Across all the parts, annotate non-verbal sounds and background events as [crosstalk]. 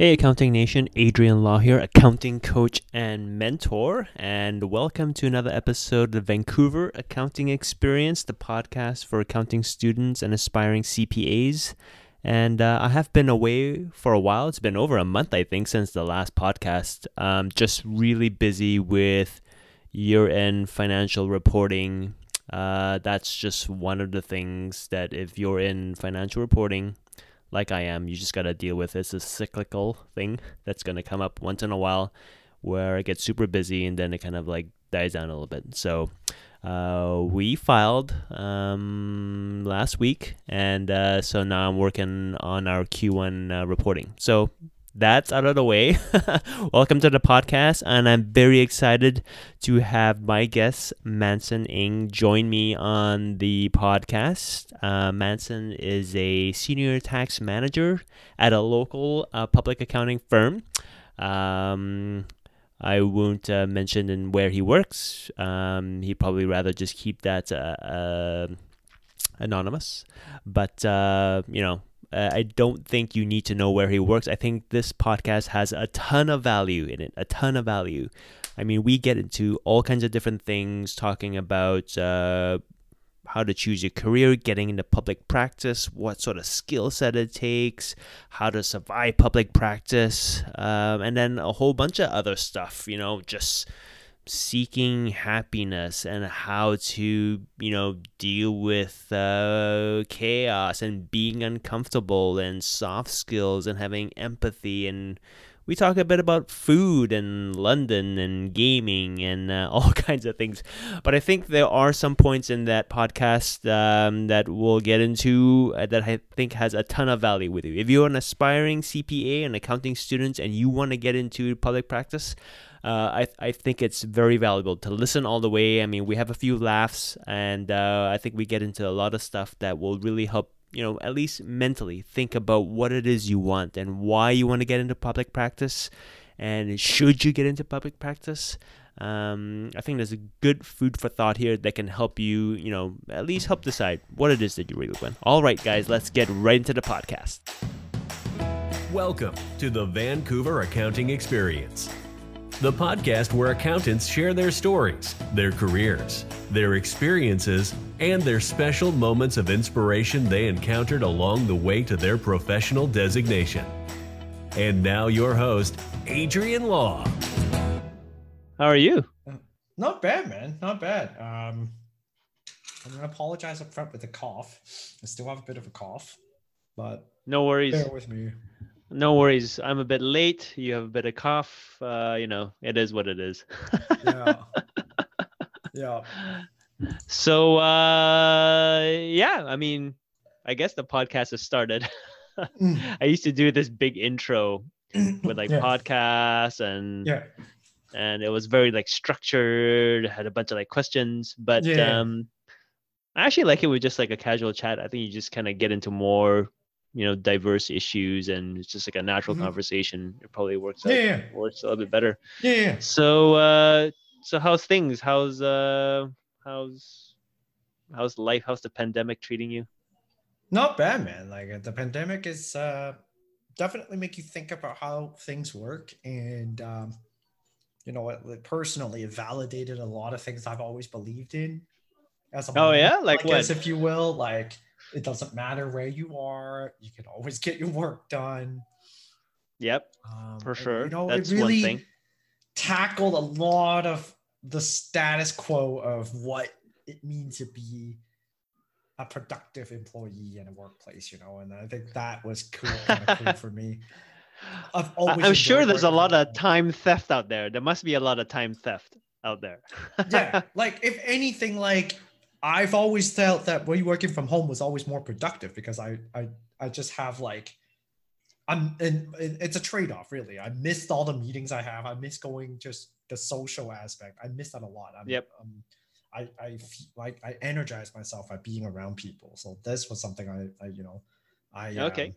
Hey, Accounting Nation, Adrian Law here, accounting coach and mentor, and welcome to another episode of the Vancouver Accounting Experience, the podcast for accounting students and aspiring CPAs. And uh, I have been away for a while. It's been over a month, I think, since the last podcast. Um, just really busy with year end financial reporting. Uh, that's just one of the things that if you're in financial reporting, like I am, you just got to deal with It's a cyclical thing that's going to come up once in a while where it gets super busy and then it kind of like dies down a little bit. So uh, we filed um, last week, and uh, so now I'm working on our Q1 uh, reporting. So that's out of the way. [laughs] Welcome to the podcast, and I'm very excited to have my guest Manson Ng join me on the podcast. Uh, Manson is a senior tax manager at a local uh, public accounting firm. Um, I won't uh, mention in where he works. Um, he'd probably rather just keep that uh, uh, anonymous. But uh, you know, uh, I don't think you need to know where he works. I think this podcast has a ton of value in it, a ton of value. I mean, we get into all kinds of different things, talking about uh, how to choose your career, getting into public practice, what sort of skill set it takes, how to survive public practice, um, and then a whole bunch of other stuff, you know, just seeking happiness and how to you know deal with uh, chaos and being uncomfortable and soft skills and having empathy and we talk a bit about food and London and gaming and uh, [laughs] all kinds of things. But I think there are some points in that podcast um, that we'll get into uh, that I think has a ton of value with you. If you're an aspiring CPA and accounting student and you want to get into public practice, uh, I, I think it's very valuable to listen all the way. I mean, we have a few laughs, and uh, I think we get into a lot of stuff that will really help you know, at least mentally think about what it is you want and why you want to get into public practice and should you get into public practice. Um, I think there's a good food for thought here that can help you, you know, at least help decide what it is that you really want. All right, guys, let's get right into the podcast. Welcome to the Vancouver Accounting Experience the podcast where accountants share their stories, their careers, their experiences, and their special moments of inspiration they encountered along the way to their professional designation. And now, your host, Adrian Law. How are you? Not bad, man. Not bad. Um, I'm gonna apologize up front with a cough. I still have a bit of a cough, but no worries. Bear with me. No worries. I'm a bit late. You have a bit of cough. Uh, you know, it is what it is. yeah. [laughs] Yeah. So uh yeah, I mean, I guess the podcast has started. Mm. [laughs] I used to do this big intro with like yeah. podcasts and yeah. and it was very like structured, had a bunch of like questions, but yeah. um I actually like it with just like a casual chat. I think you just kind of get into more you know diverse issues and it's just like a natural mm-hmm. conversation. It probably works out, yeah, works a little bit better. Yeah, yeah. so uh so how's things? How's uh how's how's life? How's the pandemic treating you? Not bad man. Like the pandemic is uh definitely make you think about how things work and um you know it, personally it validated a lot of things i've always believed in as a oh yeah? Like, like what? as if you will. Like it doesn't matter where you are. You can always get your work done. Yep, um, for sure. You know, That's it really one thing. tackled a lot of the status quo of what it means to be a productive employee in a workplace, you know, and I think that was cool, kind of cool [laughs] for me. I've always I'm sure there's a lot of time theft out there. There must be a lot of time theft out there. yeah, [laughs] like if anything, like I've always felt that we working from home was always more productive because I I I just have like I'm and it's a trade-off really. I missed all the meetings I have. I miss going just the social aspect. I miss that a lot. I'm, yep. Um, I I feel like I energize myself by being around people. So this was something I, I you know I okay. Um,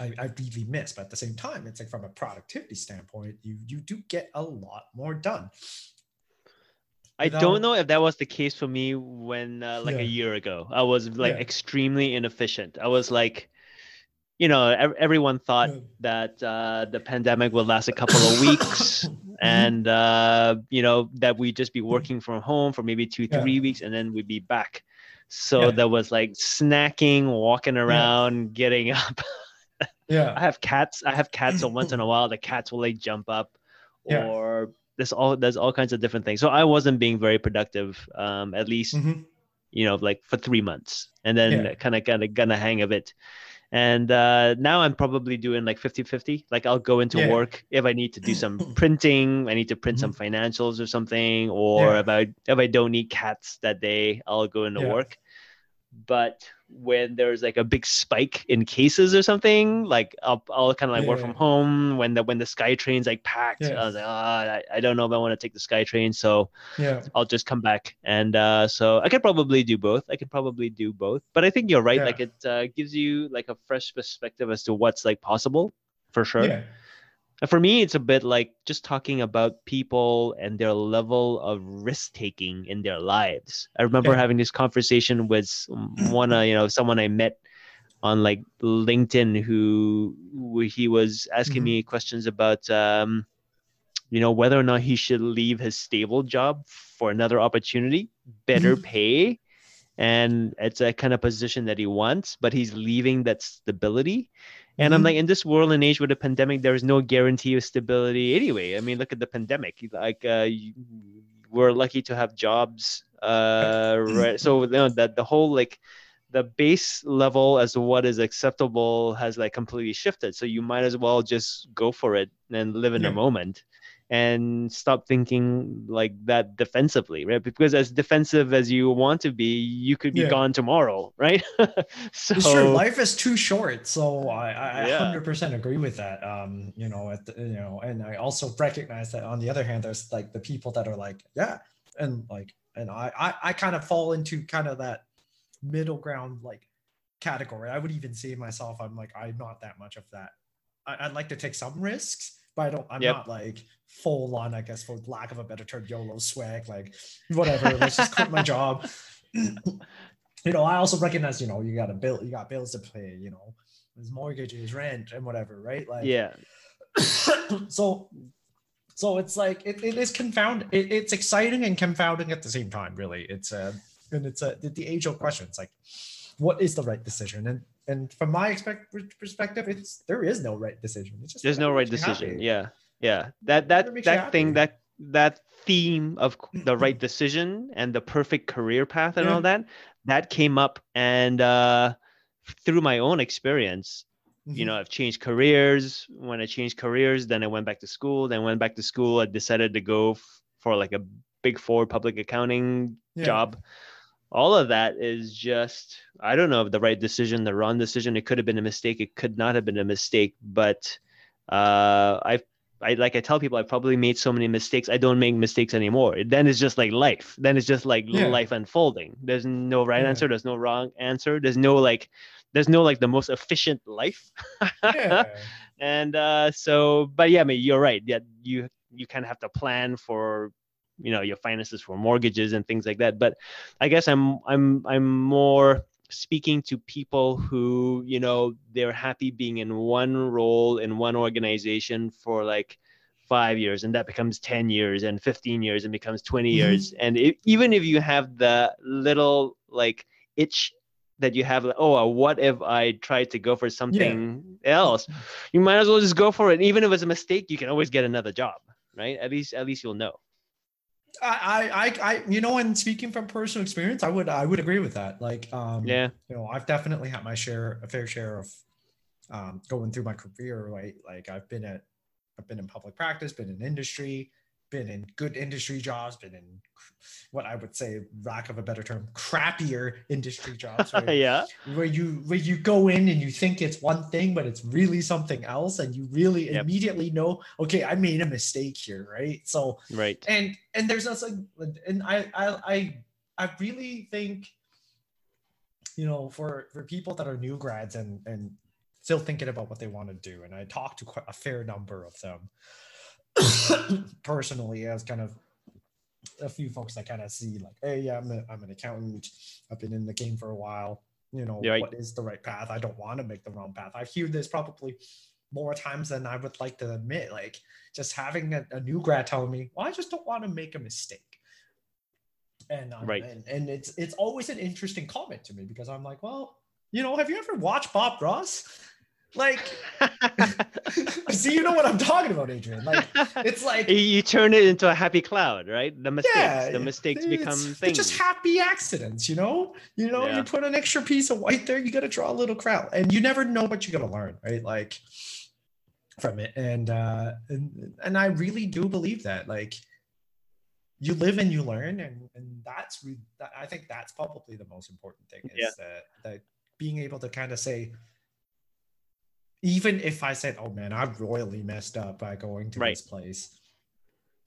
I, I really miss, but at the same time, it's like from a productivity standpoint, you you do get a lot more done. I don't know if that was the case for me when uh, like yeah. a year ago. I was like yeah. extremely inefficient. I was like, you know, ev- everyone thought Yeah. that uh, the pandemic would last a couple of weeks, [laughs] and uh, you know that we'd just be working from home for maybe two, three weeks, and then we'd be back. So there was like snacking, walking around, getting up. Yeah, [laughs] I have cats. I have cats, so [clears throat] once in a while the cats will like jump up, or there's all there's all kinds of different things. So I wasn't being very productive, um, at least Mhm. you know, like for three months, and then kind of kind of got a hang of it. And uh, now I'm probably doing like 50 50. Like I'll go into Yeah. work if I need to do some [clears throat] printing, I need to print some financials or something, or Mm-hmm. Yeah. if I if I don't need cats that day, I'll go into Yeah. work. But when there's like a big spike in cases or something, like I'll, I'll kind of like work Yeah. from home when the when the sky train's like packed. Yeah. I was like, ah, I, I don't know if I want to take the sky train, so yeah I'll just come back. And uh, so I could probably do both. I could probably do both. But I think you're right. Yeah. Like it uh, gives you like a fresh perspective as to what's like possible for sure. For me, it's a bit like just talking about people and their level of risk taking in their lives. I remember Yeah. having this conversation with one, uh, you know, someone I met on like LinkedIn who, who he was asking Mhm. me questions about, um, you know, whether or not he should leave his stable job for another opportunity, better Mhm. pay. And it's a kind of position that he wants, but he's leaving that stability. And I'm Mhm. like, in this world and age with a pandemic, there is no guarantee of stability anyway. I mean, look at the pandemic. Like, uh, you, we're lucky to have jobs. Uh, [clears throat] right. So you know, that the whole like the base level as to what is acceptable has like completely shifted. So you might as well just go for it and live in Yeah. the moment and stop thinking like that defensively, right? Because as defensive as you want to be, you could be Yeah. gone tomorrow, [laughs] right? so It's true. Life is too short, so I I Yeah. hundred percent agree with that. Um, you know, at the, you know, and I also recognize that on the other hand, there's like the people that are like, yeah, and like, and I I, I kind of fall into kind of that middle ground like category. I would even say myself, I'm like, I'm not that much of that. I, I'd like to take some risks, but I don't. I'm Yep. not like full on. I guess for lack of a better term, YOLO swag. Like whatever. let's just quit my job. [laughs] you know, I also recognize, you know, you got a bill, you got bills to pay. You know, there's mortgages, rent, and whatever, right? Like, yeah, [coughs] so so it's like it, it is confound it, it's exciting and confounding at the same time really it's uh and it's a the, the age old question it's like what is the right decision and and from my expect perspective it's there is no right decision it's just there's no right decision. happy. Yeah, yeah. That that that thing happy. that that theme of the right decision and the perfect career path and Yeah. all that that came up and uh through my own experience you Mhm. know i've changed careers when i changed careers then i went back to school then went back to school i decided to go f- for like a big four public accounting Yeah. job all of that is just i don't know if the right decision the wrong decision it could have been a mistake it could not have been a mistake but uh i've I like I tell people I probably made so many mistakes. I don't make mistakes anymore. Then it's just like life. Then it's just like Yeah. life unfolding. There's no right Yeah. answer. There's no wrong answer. There's no like there's no like the most efficient life. yeah [laughs] and uh so but yeah, I mean you're right. Yeah, you you kind of have to plan for you know your finances for mortgages and things like that. But I guess I'm I'm I'm more speaking to people who you know they're happy being in one role in one organization for like five years and that becomes 10 years and 15 years and becomes 20 Mhm. years. And it, even if you have the little like itch that you have like, oh uh, what if i tried to go for something else? You might as well just go for it. Even if it's a mistake you can always get another job right? At least at least you'll know I, I i you know and speaking from personal experience i would i would agree with that. Like um yeah. you know i've definitely had my share a fair share of um, going through my career right? Like i've been at i've been in public practice been in industry been in good industry jobs been in what i would say lack of a better term crappier industry jobs [laughs] right? yeah where you where you go in and you think it's one thing but it's really something else and you really Yep. immediately know okay i made a mistake here right so right and and there's also and I I I I really think you know for for people that are new grads and and still thinking about what they want to do and I talked to quite a fair number of them personally as kind of a few folks that kind of see like hey yeah I'm, a, I'm an accountant. I've been in the game for a while. You know Right. what is the right path? I don't want to make the wrong path. I've heard this probably more times than i would like to admit like just having a, a new grad telling me well i just don't want to make a mistake. And um, Right. and, and it's it's always an interesting comment to me because i'm like well you know have you ever watched bob ross like [laughs] see you know what i'm talking about adrian like it's [laughs] like you, you turn it into a happy cloud, right? The mistakes, yeah, the mistakes it's- become they're things. just happy accidents, you know. You know, Yeah. you put an extra piece of white there, you got to draw a little crowd, and you never know what you're gonna learn, right? Like from it, and uh, and and I really do believe that, like. You live and you learn, and and that's re- that- I think that's probably the most important thing is Yeah. that that being able to kind of say, even if I said, "Oh man, I've royally messed up by going to Right. this place,"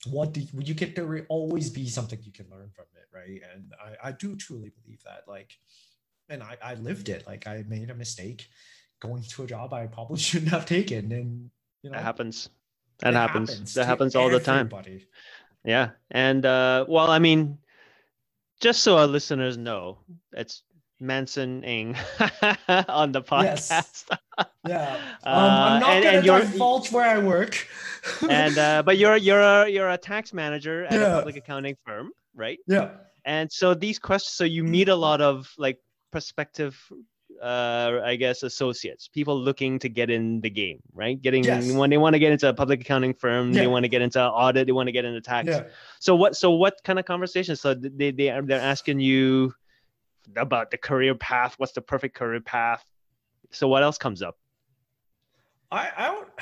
what do you, you get there will always be something you can learn from it, right? And I, I do truly believe that, like, and I, I lived it. Like, I made a mistake going to a job I probably [laughs] shouldn't have taken, and you know, that happens. That it happens. That happens all the time. Yeah. And uh well, I mean, just so our listeners know, it's Manson Ng [laughs] on the Yes. [laughs] Yeah, [laughs] um, Uh, I'm not and- gonna divulge where I work. [laughs] and uh but you're you're a you're a tax manager at a public accounting firm, right? yeah, And so these questions so you meet a lot of like prospective uh I guess associates, people looking to get in the game, right? Getting Yes. when they want to get into a public accounting firm, they want to get into audit, they want to get into tax. yeah. So what? So what kind of conversations? So they they are they're asking you about the career path. What's the perfect career path? So what else comes up? I, I don't. [sighs]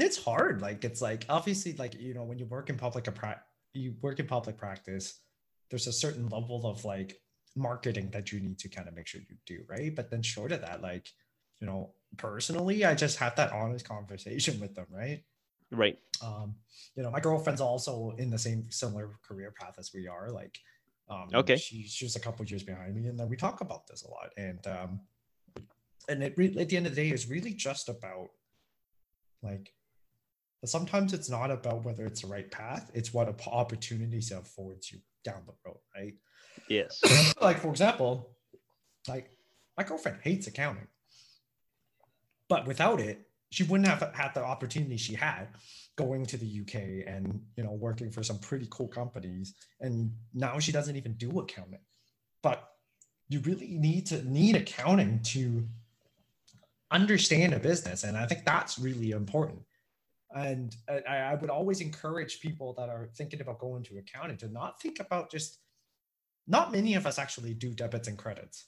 It's hard. Like it's like obviously like you know when you work in public you work in public practice, there's a certain level of like marketing that you need to kind of make sure you do right. But then short of that, like you know personally, I just have that honest conversation [laughs] with them, right? Right. Um, you know, my girlfriend's also in the same similar career path as we are. Like, um, Okay. she's just a couple years behind me, and then we talk about this a lot. And um, and it really at the end of the day is really just about like sometimes it's not about whether it's the right path; it's what op- opportunities it affords you down the road, right? Yes. [clears throat] like for example, like my girlfriend hates accounting, but without it, she wouldn't have had the opportunity she had going to the UK and you know working for some pretty cool companies. And now she doesn't even do accounting. But you really need to need accounting to understand a business, and I think that's really important. And I, I would always encourage people that are thinking about going to accounting to not think about just not many of us actually do debits and credits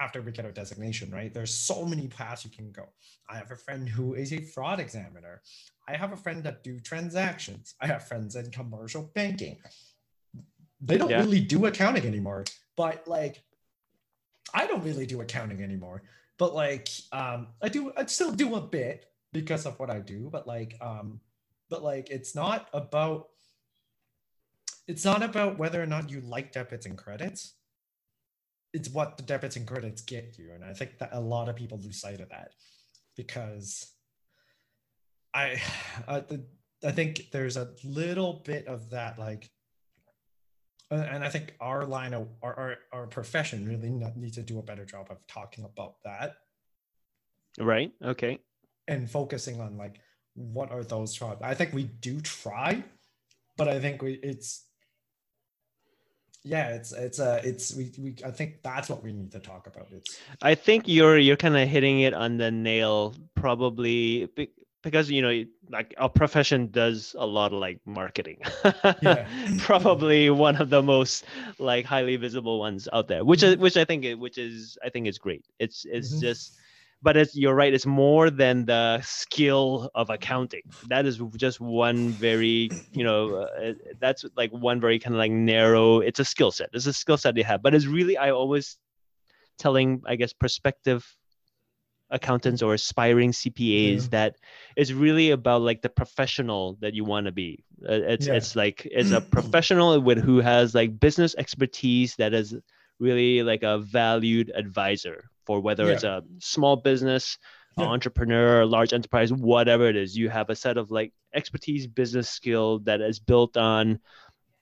after we get our designation, right? There's so many paths you can go. I have a friend who is a fraud examiner. I have a friend that do transactions. I have friends in commercial banking. They don't Yeah. really do accounting anymore, but like I don't really do accounting anymore. But like um I do I still do a bit because of what I do, but like um but like it's not about it's not about whether or not you like debits and credits. It's what the debits and credits get you. And I think that a lot of people lose sight of that because I, [sighs] I, I think there's a little bit of that, like, and I think our line of our, our, our profession really needs to do a better job of talking about that right. Okay. and focusing on like what are those jobs. I think we do try, but I think we it's yeah, it's it's uh it's we, we I think that's what we need to talk about. It's I think you're you're kind of hitting it on the nail, probably because you know, like our profession does a lot of like marketing. [laughs] Yeah. probably one of the most like highly visible ones out there, which is which I think which is I think is great. It's it's Mhm. just but it's you're right it's more than the skill of accounting that is just one very you know uh, that's like one very kind of like narrow it's a skill set it's a skill set they have but it's really i always telling i guess prospective accountants or aspiring cpas Yeah. that it's really about like the professional that you want to be Uh, it's Yeah. it's like it's a [clears throat] professional with who has like business expertise that is really like a valued advisor for whether it's a small business, Yeah. entrepreneur, large enterprise, whatever it is. You have a set of like expertise, business skill that is built on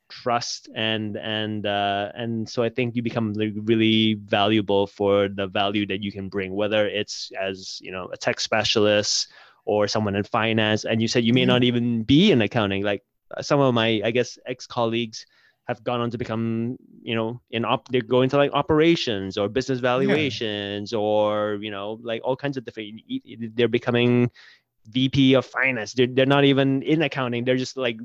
trust and and uh, and so I think you become really valuable for the value that you can bring, whether it's as you know a tech specialist or someone in finance. And you said you may Mhm. not even be in accounting. Like uh, some of my I guess ex colleagues have gone on to become you know in op they're going to like operations or business valuations or you know like all kinds of different they're becoming vp of finance they're, they're not even in accounting they're just like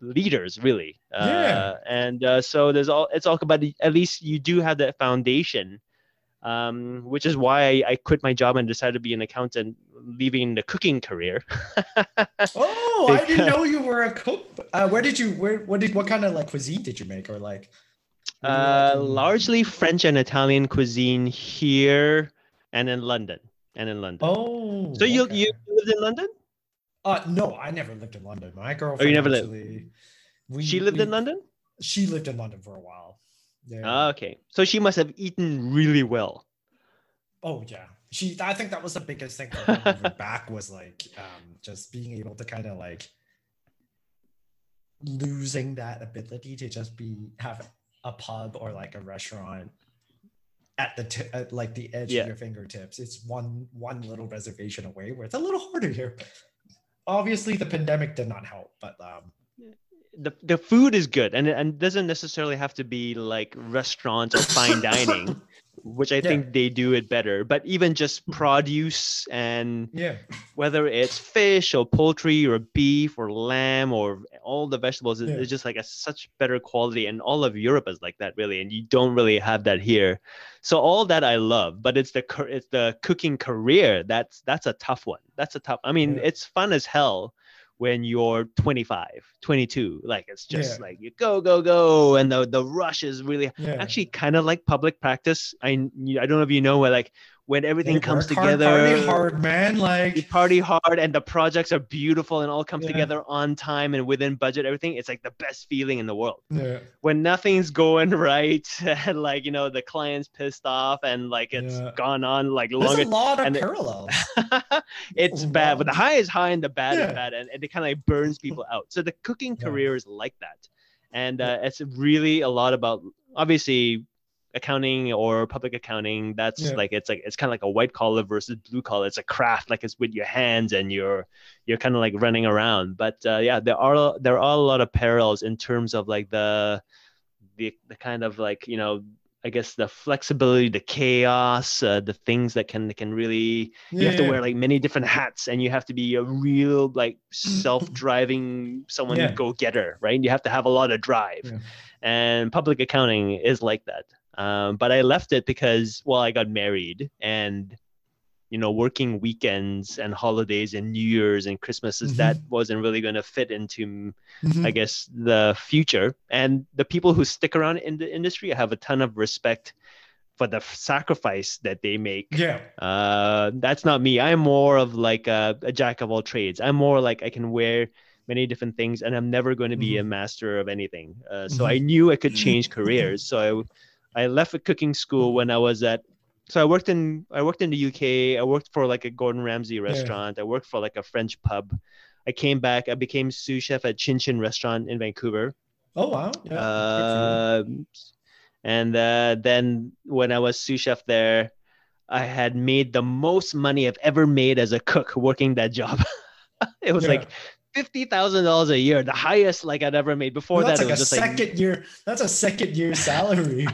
leaders really Yeah. uh, and uh, so there's all it's all about at least you do have that foundation um, which is why I, I quit my job and decided to be an accountant leaving the cooking career [laughs] Oh, I didn't know you were a cook. Uh, where did you? Where? What did? What kind of like cuisine did you make, or like? Uh, largely French and Italian cuisine here and in London. And in London. Oh. so you okay. you lived in London? Uh, no, I never lived in London. My girlfriend. Oh, never lived- actually, We, she lived we- in London? She lived in London for a while. Yeah. Ah, okay. So she must have eaten really well. oh yeah. She. I think that was the biggest thing for [laughs] her moving back was like um, just being able to kind of like losing that ability to just be have a pub or like a restaurant at the t- at like the edge Yeah. of your fingertips. It's one one little reservation away where it's a little harder here. Obviously, the pandemic did not help, but um, The the food is good and and doesn't necessarily have to be like restaurants or fine dining, [laughs] which I Yeah. think they do it better. But even just hmm. produce and yeah, whether it's fish or poultry or beef or lamb or all the vegetables Yeah. it's just like a such better quality and all of europe is like that really and you don't really have that here so all that i love but it's the it's the cooking career that's that's a tough one that's a tough i mean Yeah. it's fun as hell when you're 25 22 like it's just Yeah. like you go go go and the the rush is really yeah. actually kind of like public practice i i don't know if you know where like when everything They comes hard, together party hard, man. you Like, party hard and the projects are beautiful and all comes Yeah. together on time and within budget everything it's like the best feeling in the world yeah, when nothing's going [laughs] right and like you know the client's pissed off and like it's Yeah. gone on like there's a longer lot of and it- parallels. [laughs] it's Oh, bad but the high is high and the bad Yeah. is bad and, and it kind of like burns people [laughs] out so the cooking career is like that and uh, it's really a lot about obviously accounting or public accounting that's Yeah. like it's like it's kind of like a white collar versus blue collar it's a craft like it's with your hands and you're you're kind of like running around but uh, yeah there are there are a lot of parallels in terms of like the the, the kind of like you know i guess the flexibility the chaos uh, the things that can can really you have to Yeah. wear like many different hats and you have to be a real like [laughs] self-driving someone Yeah. go-getter right you have to have a lot of drive Yeah. and public accounting is like that um, but i left it because well i got married and you know working weekends and holidays and new year's and christmases Mhm. that wasn't really going to fit into Mhm. I guess the future and the people who stick around in the industry I have a ton of respect for the f- sacrifice that they make. yeah, Uh, that's not me. I'm more of like a, a jack of all trades. I'm more like I can wear many different things and I'm never going to be a master of anything. Uh, so I knew I could change careers. So I, I left a cooking school when I was at so I worked in I worked in the UK. I worked for like a Gordon Ramsay restaurant. I worked for like a French pub. I came back. I became sous chef at Chin Chin Restaurant in Vancouver. Oh wow. Yeah. Um, and uh, then when I was sous chef there, I had made the most money I've ever made as a cook working that job. [laughs] it was Yeah. like fifty thousand dollars a year, the highest like I'd ever made. Before Well, that's that, like it a was just like second year. That's a second year [laughs] salary.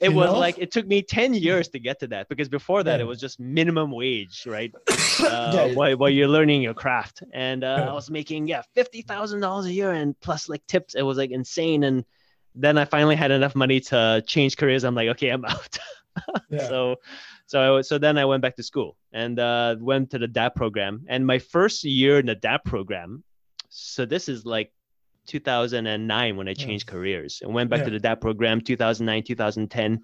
it was know? like it took me 10 years to get to that because before that Yeah. it was just minimum wage right [coughs] uh, Yeah. while, while you're learning your craft and uh, Yeah. i was making yeah $50000 a year and plus like tips it was like insane and then i finally had enough money to change careers i'm like okay i'm out [laughs] so so I, so then i went back to school and uh, went to the dap program and my first year in the dap program so this is like 2009 when I Yeah. changed careers and went back Yeah. to the DAP program 2009 2010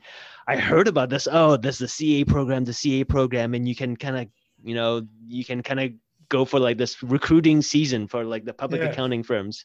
I heard about this oh there's the CA program the CA program and you can kind of you know you can kind of go for like this recruiting season for like the public Yeah. accounting firms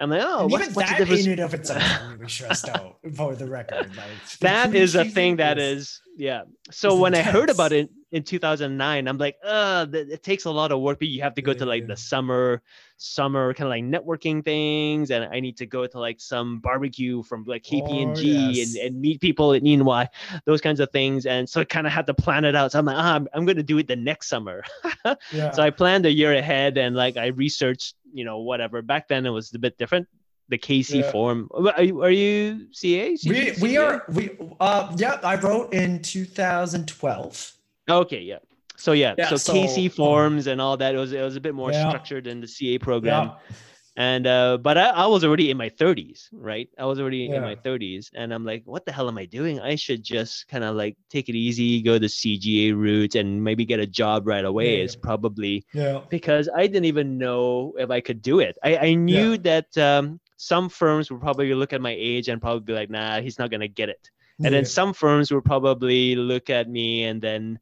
I'm like, oh, even what's the that in and of itself really stressed out for the record. Like, that [laughs] is a thing that is yeah so when i heard about it in 2009 i'm like uh it takes a lot of work but you have to go to like Yeah. the summer summer kind of like networking things and i need to go to like some barbecue from like KPMG Oh, yes. and, and meet people at Neenwa, those kinds of things and so i kind of had to plan it out so i'm like ah, I'm, I'm going to do it the next summer [laughs] Yeah. so i planned a year ahead and like i researched you know whatever back then it was a bit different the kc Yeah. form are you, are you ca we we are we uh yeah I wrote in 2012. Okay, yeah. So yeah, Yeah, so, so, KC forms and all that. It was it was a bit more Yeah. structured in the CA program. Yeah. And uh, but I, I was already in my 30s, right? I was already in my 30s, and I'm like, what the hell am I doing? I should just kind of like take it easy, go the CGA route, and maybe get a job right away. Is probably Yeah. because I didn't even know if I could do it. I, I knew that um, some firms would probably look at my age and probably be like, nah, he's not gonna get it. And then some firms would probably look at me and then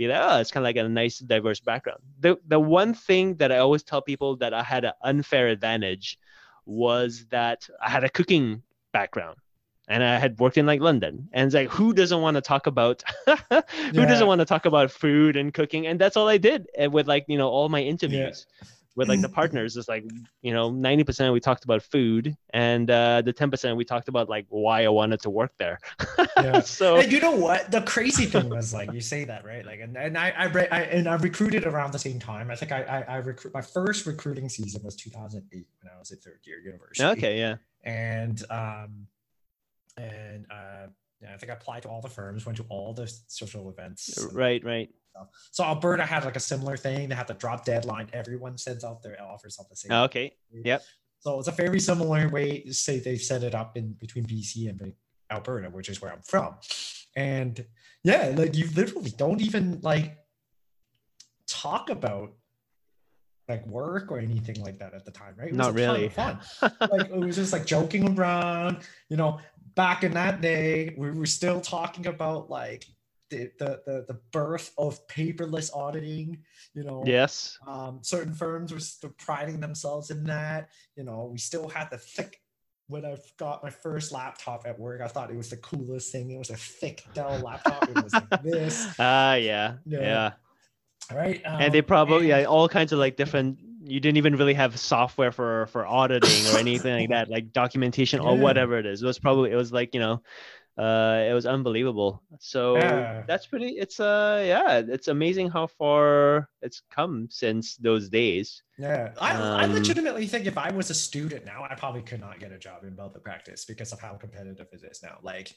be like, oh, it's kind of like a nice diverse background. The the one thing that I always tell people that I had an unfair advantage was that I had a cooking background. And I had worked in like London, and it's like, who doesn't want to talk about, [laughs] who Yeah. doesn't want to talk about food and cooking? And that's all I did eh, with like you know all my interviews with like the partners. It's like you know ninety percent we talked about food, and uh, the ten percent we talked about like why I wanted to work there. [laughs] Yeah. so And you know what? The crazy thing was like you say that right, like, and, and I I, re- I and I recruited around the same time. I think I I, I recruit my first recruiting season was 2008 when I was at third year university. okay, yeah. and um and uh yeah, I think I applied to all the firms, went to all the social events. Right, right. Stuff. So Alberta had like a similar thing. They had the drop deadline. Everyone sends out their offers on the same. Oh, okay. day. Yep. So it's a very similar way. Say they set it up in between BC and Alberta, which is where I'm from, and yeah, like you literally don't even like talk about like work or anything like that at the time, right? It was Not a ton of really. fun like it was just like joking around you know back in that day we were still talking about like the the the, the birth of paperless auditing you know yes. um certain firms were still priding themselves in that you know we still had the thick when I got my first laptop at work, I thought it was the coolest thing. It was a thick Dell laptop. It was like this, [laughs] Ah, yeah, Yeah. yeah. right? and they Um, probably and- yeah, all kinds of like different. You didn't even really have software for for auditing or anything like that, like documentation or [laughs] whatever it is. It was probably it was like you know, uh, it was unbelievable. So Yeah. that's pretty. It's uh yeah, it's amazing how far it's come since those days. Yeah, I, I Um, legitimately think if I was a student now, I probably could not get a job in Belter practice because of how competitive it is now. Like,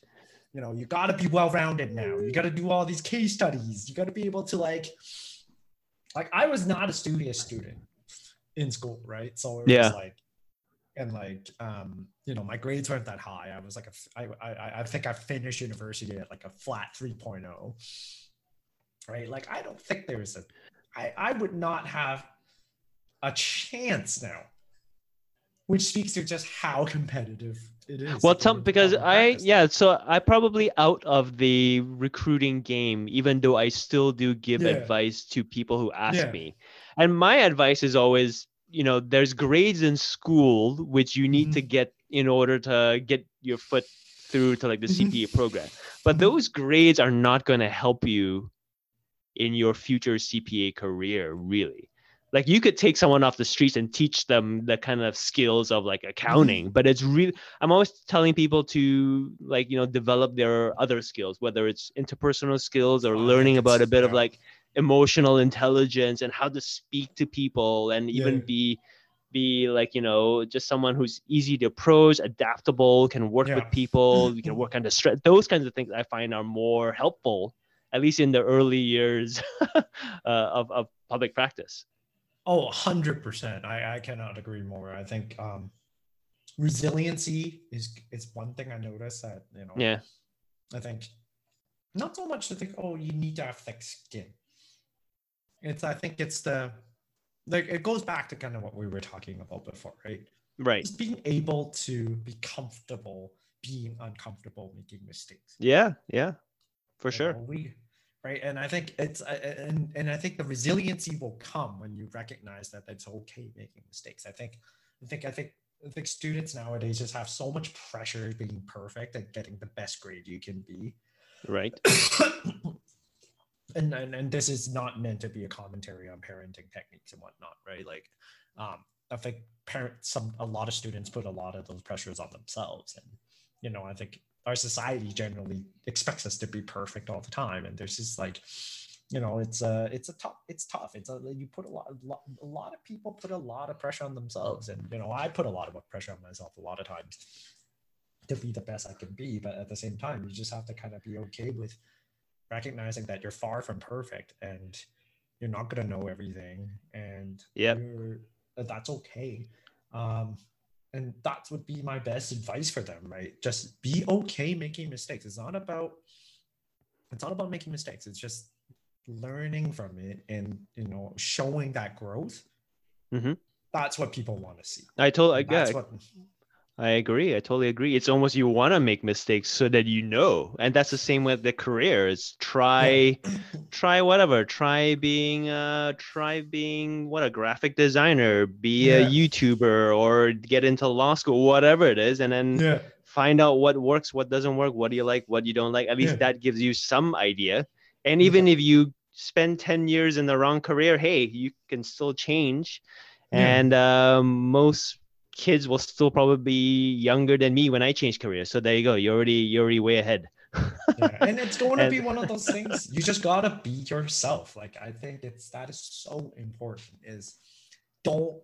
you know, you got to be well rounded now. You got to do all these case studies. You got to be able to like, like I was not a studious student in school, right? So it Yeah. was like, and like, um, you know, my grades weren't that high. I was like, a, I, I, I think I finished university at like a flat 3.0, right? Like, I don't think there's a, I, I would not have a chance now, which speaks to just how competitive it is. Well, tell because I yeah, so I probably out of the recruiting game, even though I still do give Yeah. advice to people who ask Yeah. me. And my advice is always, you know, there's grades in school which you need to Mm-hmm. get in order to get your foot through to like the Mhm. CPA program. But Mhm. those grades are not going to help you in your future CPA career, really. Like you could take someone off the streets and teach them the kind of skills of like accounting, but it's really I'm always telling people to like, you know, develop their other skills, whether it's interpersonal skills or learning about a bit of like emotional intelligence and how to speak to people and even Yeah. be be like you know just someone who's easy to approach adaptable can work with people [laughs] you can work under stress those kinds of things i find are more helpful at least in the early years [laughs] uh, of, of public practice Oh, 100%. I, I cannot agree more. I think um, resiliency is is one thing I noticed that, you know, yeah I think not so much to think, oh, you need to have thick skin. It's, I think it's the, like, it goes back to kind of what we were talking about before, right? right Just being able to be comfortable being uncomfortable making mistakes. yeah yeah for you sure know, we right and i think it's uh, and and i think the resiliency will come when you recognize that it's okay making mistakes i think i think i think I think students nowadays just have so much pressure being perfect and getting the best grade you can be. Right. [coughs] and, and and this is not meant to be a commentary on parenting techniques and whatnot, right? Like, um, I think parents, some a lot of students put a lot of those pressures on themselves, and you know, I think our society generally expects us to be perfect all the time, and there's just like, you know, it's a it's a tough it's tough. It's a you put a lot, a lot a lot of people put a lot of pressure on themselves, and you know, I put a lot of pressure on myself a lot of times to be the best I can be, but at the same time, you just have to kind of be okay with recognizing that you're far from perfect and you're not going to know everything and Yep. that's okay um and that would be my best advice for them right just be okay making mistakes it's not about it's not about making mistakes it's just learning from it and you know showing that growth Mhm. that's what people want to see I told. I yeah, what I agree. I totally agree. It's almost you want to make mistakes so that you know, and that's the same with the careers. Try, [clears throat] try whatever. Try being, uh, try being what a graphic designer, be a YouTuber, or get into law school, whatever it is, and then yeah find out what works, what doesn't work, what do you like, what you don't like. At least Yeah. that gives you some idea. And even if you spend 10 years in the wrong career, hey, you can still change. Yeah. And um, most kids will still probably be younger than me when I change careers. So there you go. You're already you're already way ahead. [laughs] yeah. and it's going to And- be one of those things you just gotta be yourself like i think it's that is so important is don't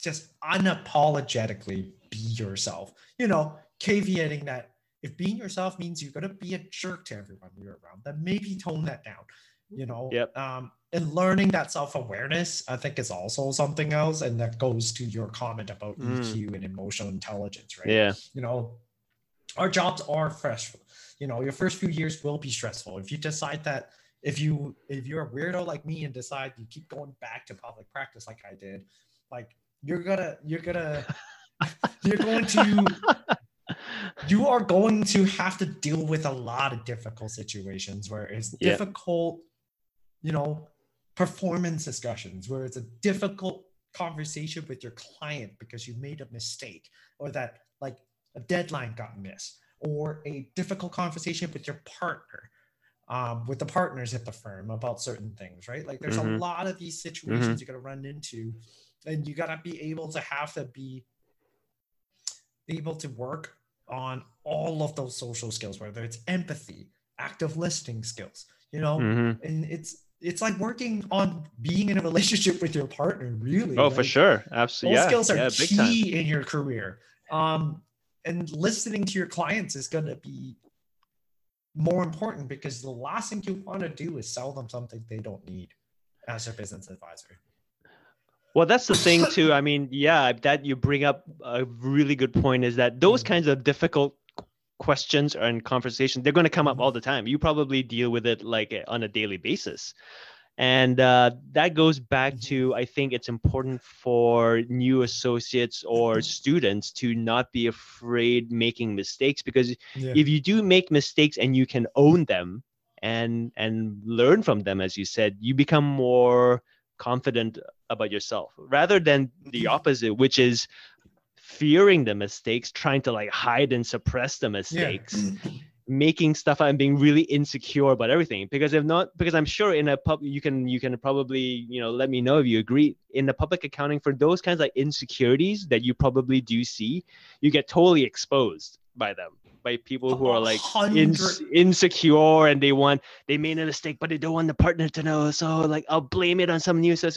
just unapologetically be yourself you know caveating that if being yourself means you're gonna be a jerk to everyone you're around then maybe tone that down you know Yep. um and learning that self-awareness i think is also something else and that goes to your comment about Mm. eq and emotional intelligence right Yeah. you know our jobs are stressful you know your first few years will be stressful if you decide that if you if you're a weirdo like me and decide you keep going back to public practice like i did like you're gonna you're gonna [laughs] you're going to you are going to have to deal with a lot of difficult situations where it's Yeah. difficult you know performance discussions where it's a difficult conversation with your client because you made a mistake or that like a deadline got missed or a difficult conversation with your partner um, with the partners at the firm about certain things right? Like there's Mhm. a lot of these situations you're going to run into and you got to be able to have to be able to work on all of those social skills whether it's empathy active listening skills you know? Hmm and it's it's like working on being in a relationship with your partner really Oh, for like, sure. those Absolutely. Yeah. skills are yeah, big time. key in your career um and listening to your clients is going to be more important because the last thing you want to do is sell them something they don't need as a business advisor Well, that's the thing [laughs] too. I mean, yeah, that you bring up a really good point is that those Mhm. kinds of difficult questions and conversations they're going to come up Mhm. all the time. You probably deal with it like uh, on a daily basis. And uh, that goes back to I think it's important for new associates or Mhm. students to not be afraid making mistakes because yeah if you do make mistakes and you can own them and and learn from them as you said you become more confident about yourself rather than the opposite which is fearing the mistakes trying to like hide and suppress the mistakes mm-hmm. making stuff up and being really insecure about everything because if not because i'm sure in a pub you can you can probably you know let me know if you agree. In the public accounting for those kinds of like insecurities that you probably do see you get totally exposed by them by people who are like ins- insecure and they want they made a mistake but they don't want the partner to know so like i'll blame it on some news so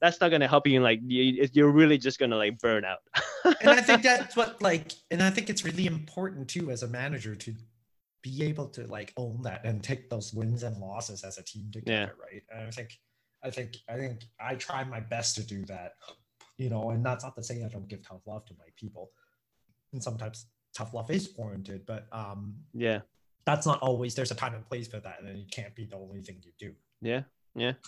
that's not going to help you like you, you're really just going to like burn out [laughs] and I think that's what like, and I think it's really important too as a manager to be able to like own that and take those wins and losses as a team together, right? And I think, I think, I think I try my best to do that, you know, and that's not to say I don't give tough love to my people, and sometimes tough love is warranted, but um, yeah that's not always. There's a time and place for that, and it can't be the only thing you do. yeah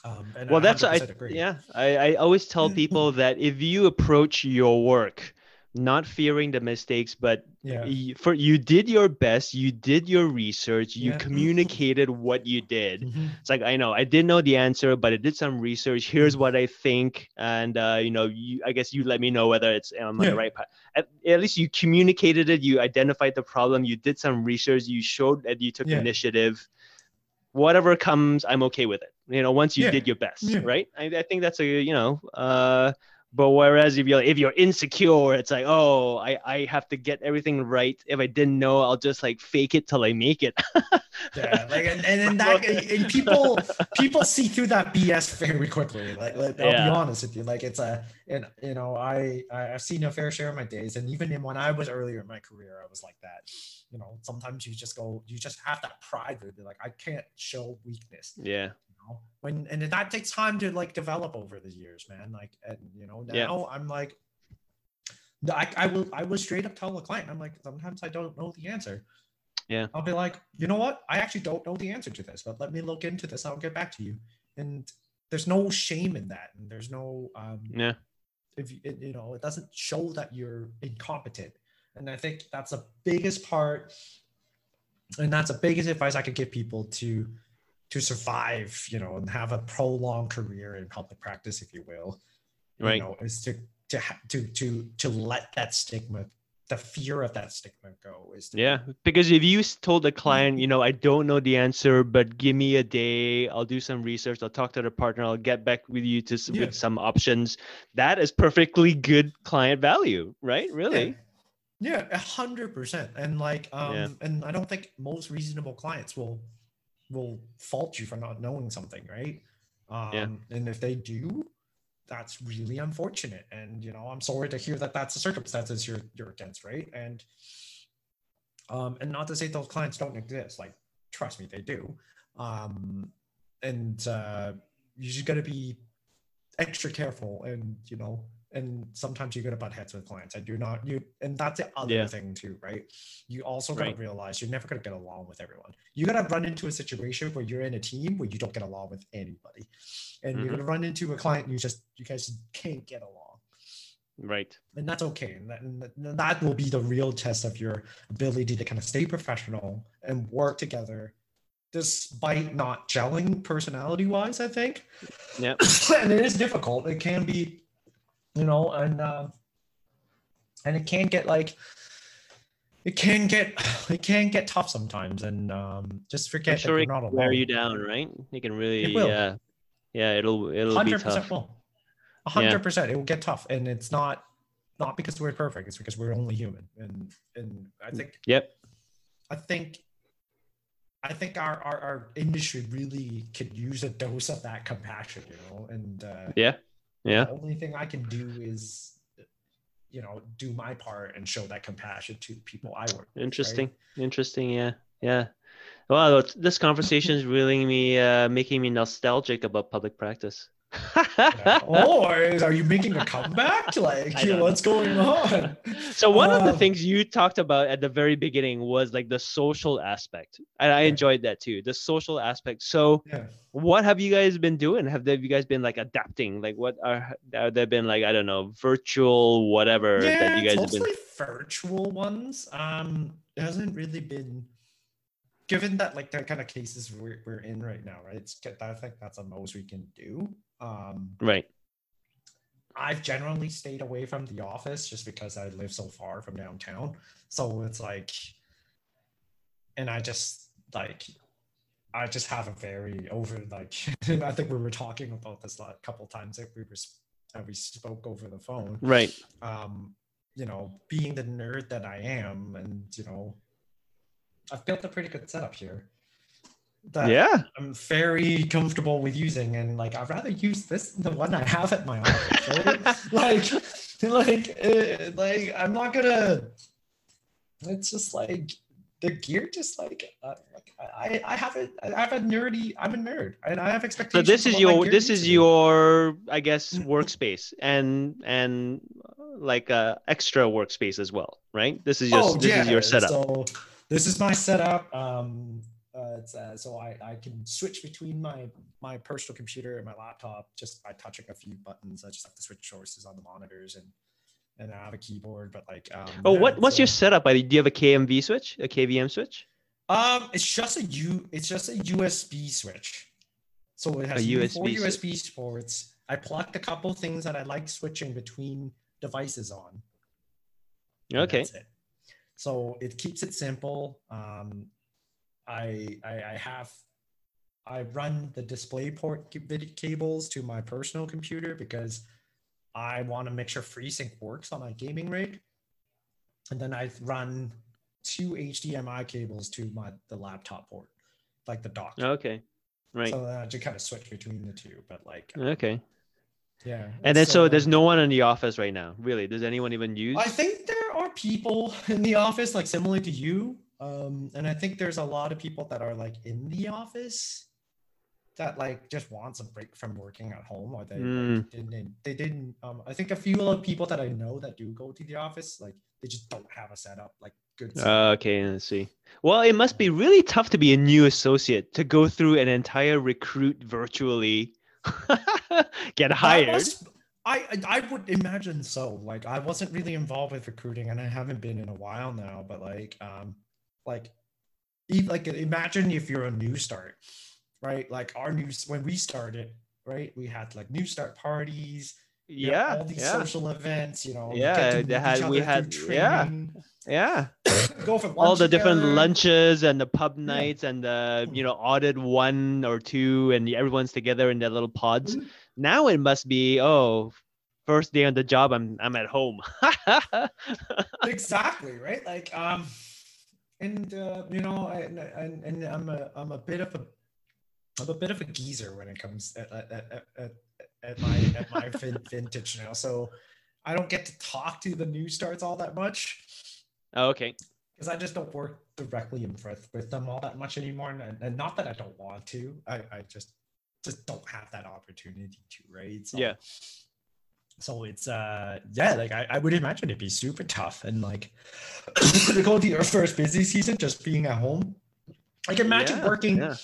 Um, and well I that's I, agree. yeah I, I always tell people [laughs] that if you approach your work not fearing the mistakes, but yeah y- for you did your best, you did your research, you Yeah. communicated what you did. Mhm. It's like I know I didn't know the answer, but I did some research. Here's what I think, and uh, you know, you I guess you let me know whether it's on Yeah. the right path. At, at least you communicated it. You identified the problem. You did some research. You showed that you took initiative. Whatever comes, I'm okay with it. You know, once you did your best, right? I, I think that's a you know. Uh, but whereas if you're if you're insecure, it's like, oh, I, I have to get everything right. If I didn't know, I'll just like fake it till I make it. [laughs] yeah like and, and then that and people people see through that bs very quickly like, like, i'll Yeah. be honest with you like it's a and you know i i've seen a fair share of my days and even in when i was earlier in my career i was like that you know sometimes you just go you just have that pride you're like i can't show weakness yeah. Know when and that takes time to like develop over the years man like and you know now Yeah. i'm like I, I will I will straight up tell the client I'm like sometimes I don't know the answer. Yeah. I'll be like, you know what? I actually don't know the answer to this, but let me look into this. I'll get back to you. And there's no shame in that, and there's no um Yeah. if you, it, you know it doesn't show that you're incompetent and i think that's the biggest part and that's the biggest advice i could give people to to survive you know and have a prolonged career in public practice if you will Right. you know is to to to to to let that stigma the fear of that stigma go is to, Yeah, because if you told the client, you know, I don't know the answer, but give me a day, I'll do some research, I'll talk to the partner, I'll get back with you to Yeah. with some options. That is perfectly good client value, right? Really? Yeah, a hundred percent. And like, um, Yeah. and I don't think most reasonable clients will will fault you for not knowing something, right? Um, and if they do, that's really unfortunate. And you know, I'm sorry to hear that that's the circumstances you're you're against, right? And um, and not to say those clients don't exist. Like, trust me, they do. Um, and uh, you just got to be extra careful, and you know, and sometimes you're gonna butt heads with clients. and you're not you, and that's the other Yeah. thing too, right? You also got to Right. realize you're never gonna get along with everyone. You got to run into a situation where you're in a team where you don't get along with anybody, and Mhm. you're gonna run into a client you just you guys can't get along Right. and that's okay. That, and that- and that will be the real test of your ability to kind of stay professional and work together, despite not gelling personality wise. I think, Yeah. [coughs] and it is difficult. It can be, you know, and uh, and it can get like. It can get [sighs] it can get tough sometimes, and um, just forget I'm sure that you're not can wear you down, right? You can really, yeah, yeah. It'll it'll be Hundred tough. percent will. A hundred percent, it will get tough, and it's not not because we're perfect. It's because we're only human, and and I think Yep. I think I think our, our our industry really could use a dose of that compassion, you know. And uh, Yeah. Yeah. the only thing I can do is, you know, do my part and show that compassion to the people I work. with, right? Interesting. Interesting. Yeah. Yeah. Well, this conversation is really me uh, making me nostalgic about public practice. [laughs] Oh, is, are you making a comeback? [laughs] Like, I don't what's going on? so one of the Um, things you talked about at the very beginning was like the social aspect and i Yeah. enjoyed that too the social aspect so Yeah. what have you guys been doing have they, you guys been like adapting like what are have there been like i don't know virtual whatever yeah, that you guys have been virtual ones. Um, it hasn't really been given that like the kind of cases we're, we're in right now, right? It's I think that's the most we can do. Um, right I've generally stayed away from the office just because I live so far from downtown. So it's like, and I just like, I just have a very over like. [laughs] I think we were talking about this a couple times that we were that we spoke over the phone right um, you know, being the nerd that I am, and you know, I've built a pretty good setup here that yeah I'm very comfortable with using, and like I'd rather use this than the one I have at my office. [laughs] Like, like, uh, like I'm not gonna. It's just like the gear, just like, uh, like I, I have a, I have a nerdy. I'm a nerd, and I have expectations. so this is your this is your i guess [laughs] workspace and and like uh extra workspace as well right this is just this is your setup Oh, So this is my setup. Um, it's, uh, so I, I can switch between my my personal computer and my laptop just by touching a few buttons. I just have to switch sources on the monitors and and I have a keyboard, but like um, Oh, yeah, what what's your uh, setup? Do you have a KMV switch, a KVM switch? Um, it's just a U. It's just a USB switch. So it has A U- four USB switch. USB ports. I plugged a couple things that I like switching between devices on. Okay. that's it. So it keeps it simple. Um, I, I I have I run the display port cables to my personal computer because I want to make sure FreeSync works on my gaming rig, and then I run two HDMI cables to my the laptop port, like the dock. Okay. Right. So I just kind of switch between the two, but like okay. yeah. And then so uh, there's no one in the office right now. Really? Does anyone even use? I think there are people in the office like similar to you. Um, and I think there's a lot of people that are like in the office that like just wants a break from working at home or they like, Mm. didn't they didn't um I think a few of people that I know that do go to the office like they just don't have a setup like good setup. Uh, okay, let's see. Well, it must be really tough to be a new associate to go through an entire recruit virtually, [laughs] get hired. was- I I would imagine so. Like I wasn't really involved with recruiting, and I haven't been in a while now. But like um, like, e- like imagine if you're a new start, right? Like our news when we started, right? We had like new start parties. Yeah, all these yeah, social events. You know, Yeah, they had- we had- yeah. yeah. [coughs] Go for All the different together. lunches and the pub Yeah. nights and the you know audit one or two and everyone's together in their little pods. Mhm. Now it must be oh, first day on the job. I'm I'm at home. [laughs] exactly right like um and uh you know and, and and i'm a i'm a bit of a i'm a bit of a geezer when it comes at at, at, at, my at my [laughs] vin- vintage now. So i don't get to talk to the new starts all that much. Oh, okay. because i just don't work directly in with, with them all that much anymore. And, and not that i don't want to. I i just just don't have that opportunity to right? So Yeah. So it's uh yeah like I, I would imagine it'd be super tough and like to go to your first busy season just being at home like imagine Yeah, working yeah.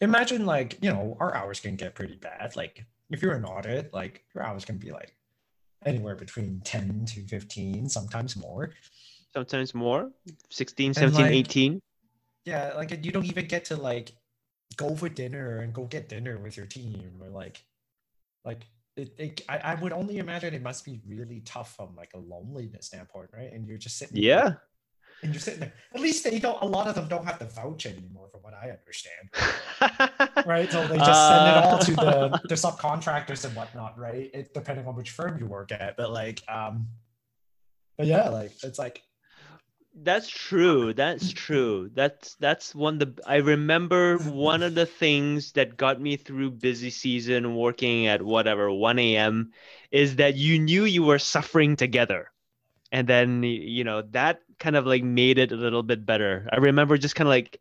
imagine like you know our hours can get pretty bad like if you're an audit like your hours can be like anywhere between 10 to 15 sometimes more Sometimes more. 16, 17, like- 18. yeah like you don't even get to like go for dinner and go get dinner with your team or like like it, it I, I would only imagine it must be really tough from like a loneliness standpoint right? And you're just sitting there- Yeah. and you're sitting there. At least they don't a lot of them don't have to vouch anymore from what i understand. [laughs] Right? So they just send it all to Uh, the the subcontractors and whatnot right? It, depending on which firm you work at. But like um but yeah like it's like That's true. That's true. That's that's one the I remember one of the things that got me through busy season working at whatever 1 a.m. is that you knew you were suffering together. And then you know that kind of like made it a little bit better. I remember just kind of like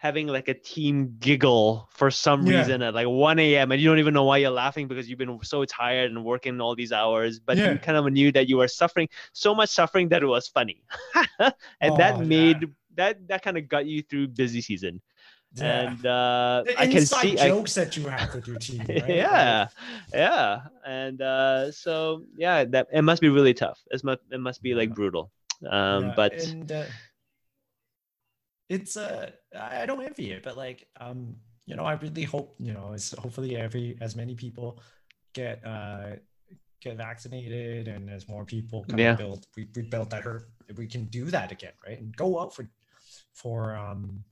having like a team giggle for some Yeah. reason at like 1 a.m. and you don't even know why you're laughing because you've been so tired and working all these hours, but Yeah. you kind of knew that you were suffering so much suffering that it was funny. [laughs] and Oh, that yeah. made that that kind of got you through busy season. yeah. And uh the I can see I, jokes that you have with your team [laughs] right? yeah yeah and uh so yeah that it must be really tough it must it must be like brutal um Yeah, but and uh, it's uh I don't envy it, but like um you know I really hope you know as hopefully every as many people get uh get vaccinated and as more people kind Yeah. of build we, we built that herd we can do that again right? And go out for for um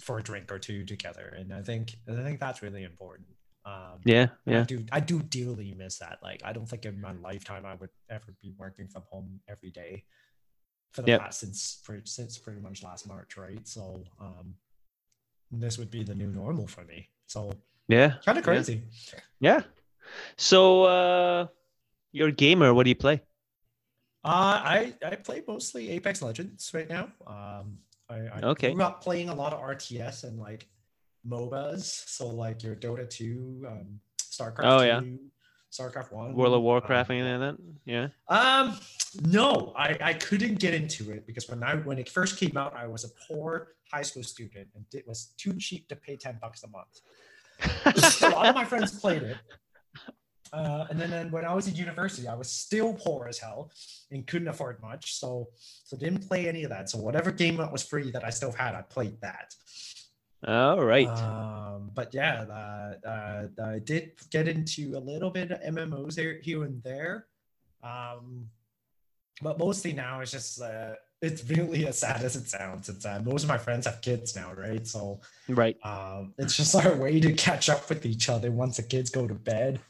for a drink or two together. And I think I think that's really important. Um yeah and I yeah. do I do dearly miss that. Like I don't think in my lifetime I would ever be working from home every day for the Yep. past since since pretty much last March, right? So um this would be the new normal for me. So yeah kind of crazy. yeah so uh you're a gamer what do you play Uh I I play mostly Apex Legends right now. Um I, I Okay. grew up playing a lot of RTS and like MOBAs. So like your Dota 2, um StarCraft Oh, yeah. 2, StarCraft 1. world of um, warcraft anything like that yeah Um, no, I, I couldn't get into it because when I when it first came out, I was a poor high school student and it was too cheap to pay ten bucks a month. [laughs] a lot of my friends played it, Uh, and then, then when I was in university, I was still poor as hell and couldn't afford much. So so didn't play any of that. So whatever game that was free that I still had, I played that. All right. Um, but yeah, uh, uh, I did get into a little bit of MMOs here, here and there. Um, but mostly now it's just uh, it's really as sad as it sounds. It's uh, most of my friends have kids now, right? So right. Um, it's just [laughs] our way to catch up with each other once the kids go to bed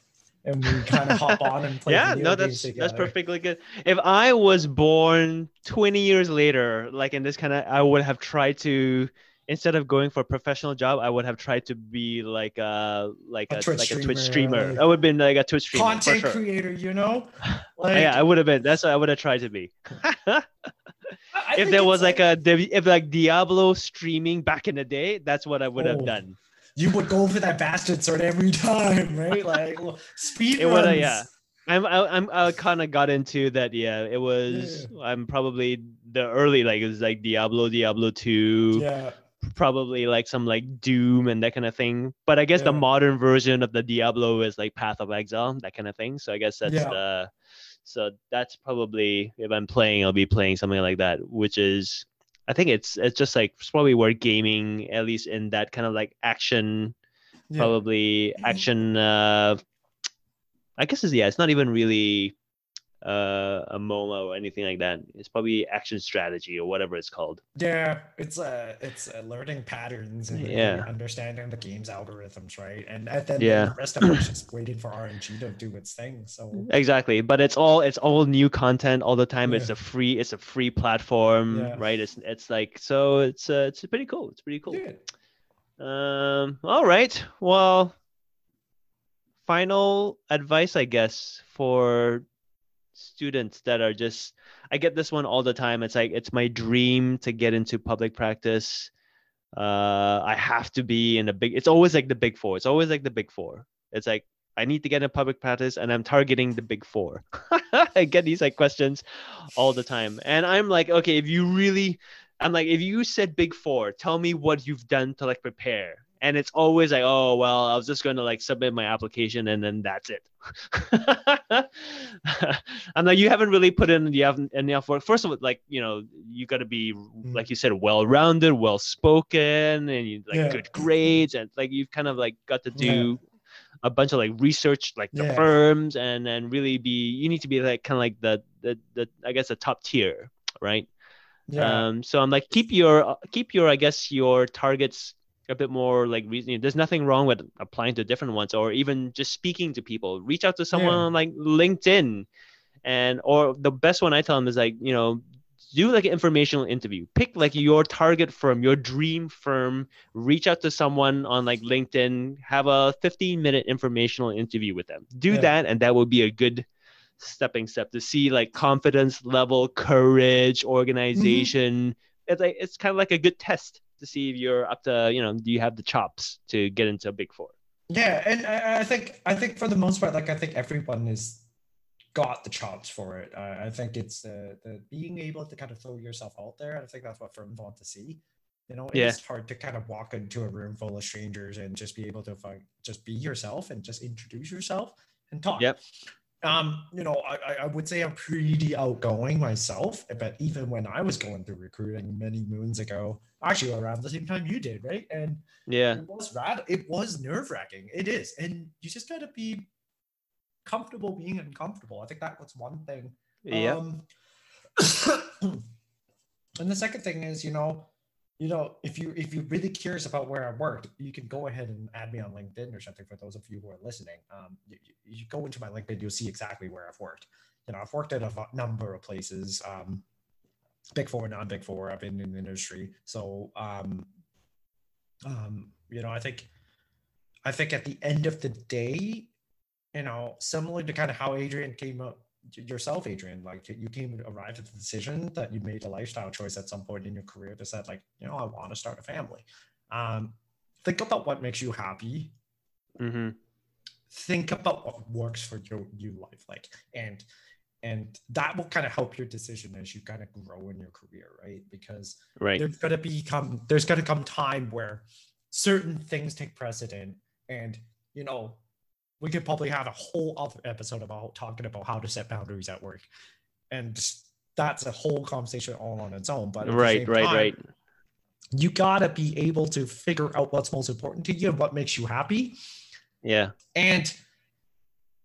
and we kind of hop on and [laughs] play. yeah, no, that's that's perfectly good. If I was born 20 years later, like in this kind of, I would have tried to instead of going for a professional job, I would have tried to be like a like a, a like a Twitch streamer. Like, I would have been like a Twitch streamer. Content sure. creator, you know? [laughs] Like, yeah, I would have been. That's what I would have tried to be. [laughs] if there was like, like, a if like Diablo streaming back in the day, that's what I would oh, have done. You would go for that bastard sword every time, right? [laughs] Like speed it runs. Would, uh, yeah. I'm I, I'm I kind of got into that. Yeah, it was. Yeah. I'm probably the early like it was like Diablo, Diablo two. Yeah probably like some like Doom and that kind of thing. But I guess yeah. the modern version of the Diablo is like Path of Exile, that kind of thing. So I guess that's yeah. the so that's probably if I'm playing, I'll be playing something like that, which is I think it's it's just like it's probably where gaming, at least in that kind of like action, yeah. probably action. uh I guess it's yeah, it's not even really uh, a MOBA or anything like that. It's probably action strategy or whatever it's called. Yeah, it's uh, it's uh, learning patterns and yeah. understanding the game's algorithms, right? And, and then yeah. the rest of it's just waiting for RNG to do its thing. So exactly, but it's all it's all new content all the time. Yeah. It's a free it's a free platform, yeah. right? It's it's like so it's uh, it's pretty cool. It's pretty cool. Yeah. Um. All right. Well. Final advice, I guess, for students that are just I get this one all the time. It's like it's my dream to get into public practice. Uh, I have to be in a big. It's always like the big four. It's always like the big four. It's like I need to get in public practice, and I'm targeting the big four. [laughs] I get these like questions all the time, and I'm like, okay, if you really, I'm like, if you said big four, tell me what you've done to like prepare and it's always like oh well i was just going to like submit my application and then that's it [laughs] i'm like you haven't really put in the enough work first of all like you know you got to be mm. like you said well rounded well spoken and you like yeah. good grades and like you've kind of like got to do yeah. a bunch of like research like the yeah. firms and then really be you need to be like kind of like the, the the i guess the top tier right yeah. Um, so I'm like, keep your keep your I guess your targets a bit more like reasoning. There's nothing wrong with applying to different ones or even just speaking to people. Reach out to someone yeah. on like LinkedIn, and or the best one I tell them is like you know do like an informational interview. Pick like your target firm, your dream firm. Reach out to someone on like LinkedIn. Have a 15 minute informational interview with them. Do yeah. that, and that will be a good stepping step to see like confidence level, courage, organization. Mm-hmm. It's like it's kind of like a good test to see if you're up to you know do you have the chops to get into a big four? Yeah and i, I think i think for the most part like i think everyone is got the chops for it. Uh, i think it's the, the being able to kind of throw yourself out there i think that's what firms want to see. You know it's yeah. hard to kind of walk into a room full of strangers and just be able to find, just be yourself and just introduce yourself and talk. Yep um, you know, I, I would say I'm pretty outgoing myself, but even when I was going through recruiting many moons ago, actually around the same time you did, right? And yeah, it was rad. It was nerve wracking. It is, and you just gotta be comfortable being uncomfortable. I think that was one thing. Yeah. Um, [coughs] and the second thing is, you know, you know, if you if you're really curious about where I worked, you can go ahead and add me on LinkedIn or something. For those of you who are listening, um, you, you go into my LinkedIn, you'll see exactly where I've worked. You know, I've worked at a number of places, um, big four, non big four. I've been in the industry, so um, um, you know, I think, I think at the end of the day, you know, similar to kind of how Adrian came up yourself, Adrian, like you came arrived at the decision that you made a lifestyle choice at some point in your career to said like, you know, I want to start a family. Um, think about what makes you happy. Mm-hmm. Think about what works for your you life, like, and and that will kind of help your decision as you kind of grow in your career, right? Because right. there's gonna become there's gonna come time where certain things take precedent, and you know we could probably have a whole other episode about talking about how to set boundaries at work, and that's a whole conversation all on its own. But right, right, time, right. You gotta be able to figure out what's most important to you and what makes you happy. Yeah, and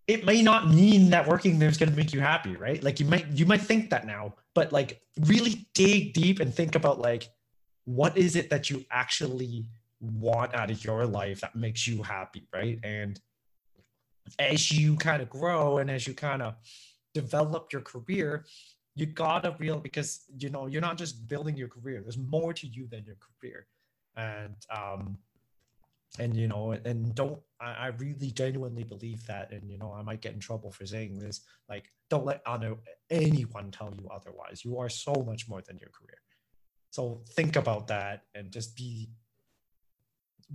it may not mean that working there is going to make you happy right like you might you might think that now but like really dig deep and think about like what is it that you actually want out of your life that makes you happy right and as you kind of grow and as you kind of develop your career you gotta real because you know you're not just building your career there's more to you than your career. And um and you know and don't I, I really genuinely believe that and you know i might get in trouble for saying this like don't let anyone tell you otherwise. You are so much more than your career. So think about that and just be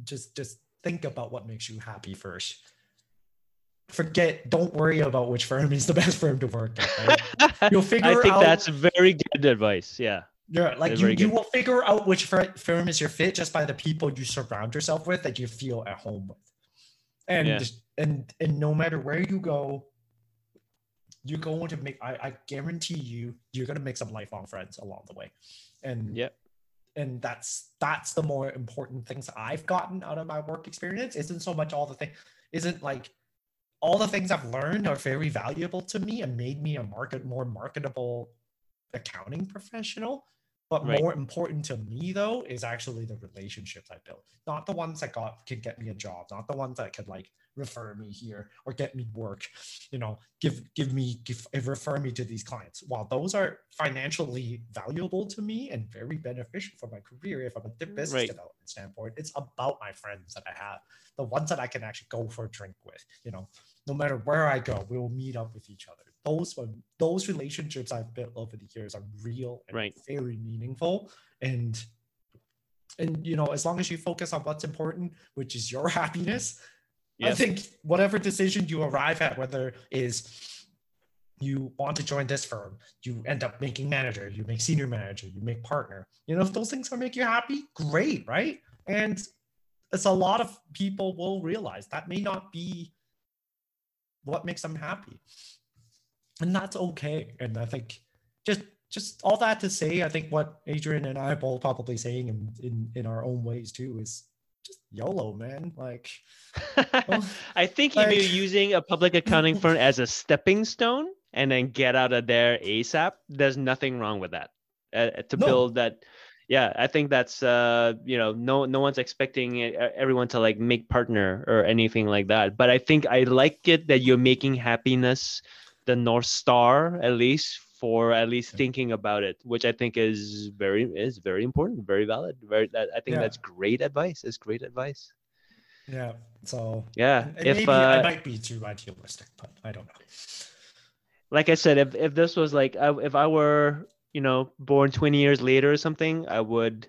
just just think about what makes you happy first forget don't worry about which firm is the best [laughs] firm to work at right? you'll [laughs] figure i think out, that's very good advice yeah yeah, like you, you will figure out which firm is your fit just by the people you surround yourself with that you feel at home with. And yeah. and and no matter where you go, you're going to make I, I guarantee you you're gonna make some lifelong friends along the way. And yeah. And that's that's the more important things I've gotten out of my work experience. Isn't so much all the thing isn't like all the things I've learned are very valuable to me and made me a market more marketable accounting professional but right. more important to me though is actually the relationships I built, not the ones that got can get me a job, not the ones that could like refer me here or get me work, you know, give give me give eh, refer me to these clients. While those are financially valuable to me and very beneficial for my career, if I'm a business right. development standpoint, it's about my friends that I have, the ones that I can actually go for a drink with. You know, no matter where I go, we will meet up with each other those those relationships I've built over the years are real and right. very meaningful. And and you know, as long as you focus on what's important, which is your [laughs] happiness, yep. I think whatever decision you arrive at, whether is you want to join this firm, you end up making manager, you make senior manager, you make partner. You know, if those things are make you happy, great, right? And it's a lot of people will realize that may not be what makes them happy and that's okay. And I think just just all that to say, I think what Adrian and I are both probably saying in in, in our own ways too is just YOLO, man. Like, [laughs] well, I think like, if you're using a public accounting firm as a stepping stone and then get out of there ASAP, there's nothing wrong with that. Uh, to no. build that, yeah, I think that's uh, you know, no no one's expecting everyone to like make partner or anything like that. But I think I like it that you're making happiness the north star at least for at least thinking about it which i think is very is very important very valid very that, i think yeah. that's great advice it's great advice. Yeah so yeah if maybe uh, i might be too idealistic but i don't know. Like i said if, if this was like if i were you know born 20 years later or something i would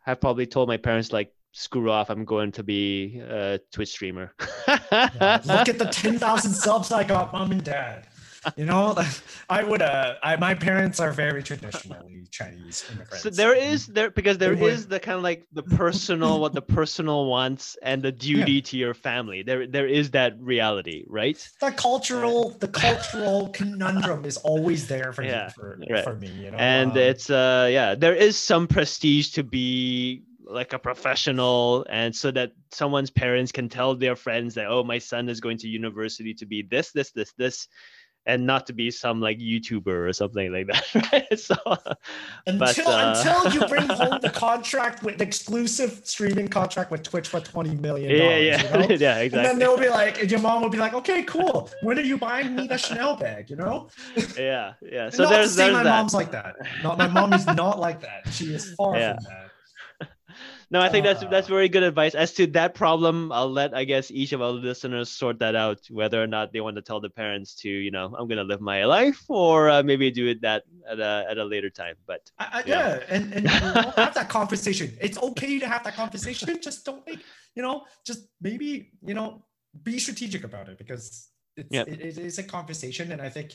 have probably told my parents like screw off i'm going to be a twitch streamer. Yeah, look at the [laughs] 10,000 subs i got mom and dad you know [laughs] i would uh I, my parents are very traditionally chinese immigrants. So there is there because there is the kind of like the personal what the personal wants and the duty yeah. to your family. There there is that reality right? The cultural the cultural conundrum is always there for yeah, me for, right. for me you know and um, it's uh yeah there is some prestige to be like a professional and so that someone's parents can tell their friends that oh my son is going to university to be this this this this and not to be some like YouTuber or something like that. [laughs] Right? So until but, uh... until you bring [laughs] home the contract with the exclusive streaming contract with Twitch for twenty million. Yeah, yeah, you know? [laughs] yeah, exactly. And then they'll be like, and your mom will be like, okay, cool. When are you buying me the Chanel bag? You know? Yeah, yeah. So there's, there's my that. mom's like that. Not my mom is not like that. She is far yeah. from that no, I think that's that's uh. very good advice. As to that problem, I'll let I guess each of our listeners sort that out, whether or not they want to tell the parents to, you know, I'm gonna live my life, or uh, maybe do it that at a at a later time. But I, I, yeah, and and have that conversation. It's okay to have that conversation. Just don't make you know, just maybe you know, be strategic about it because it's yep. it, it is a conversation, and I think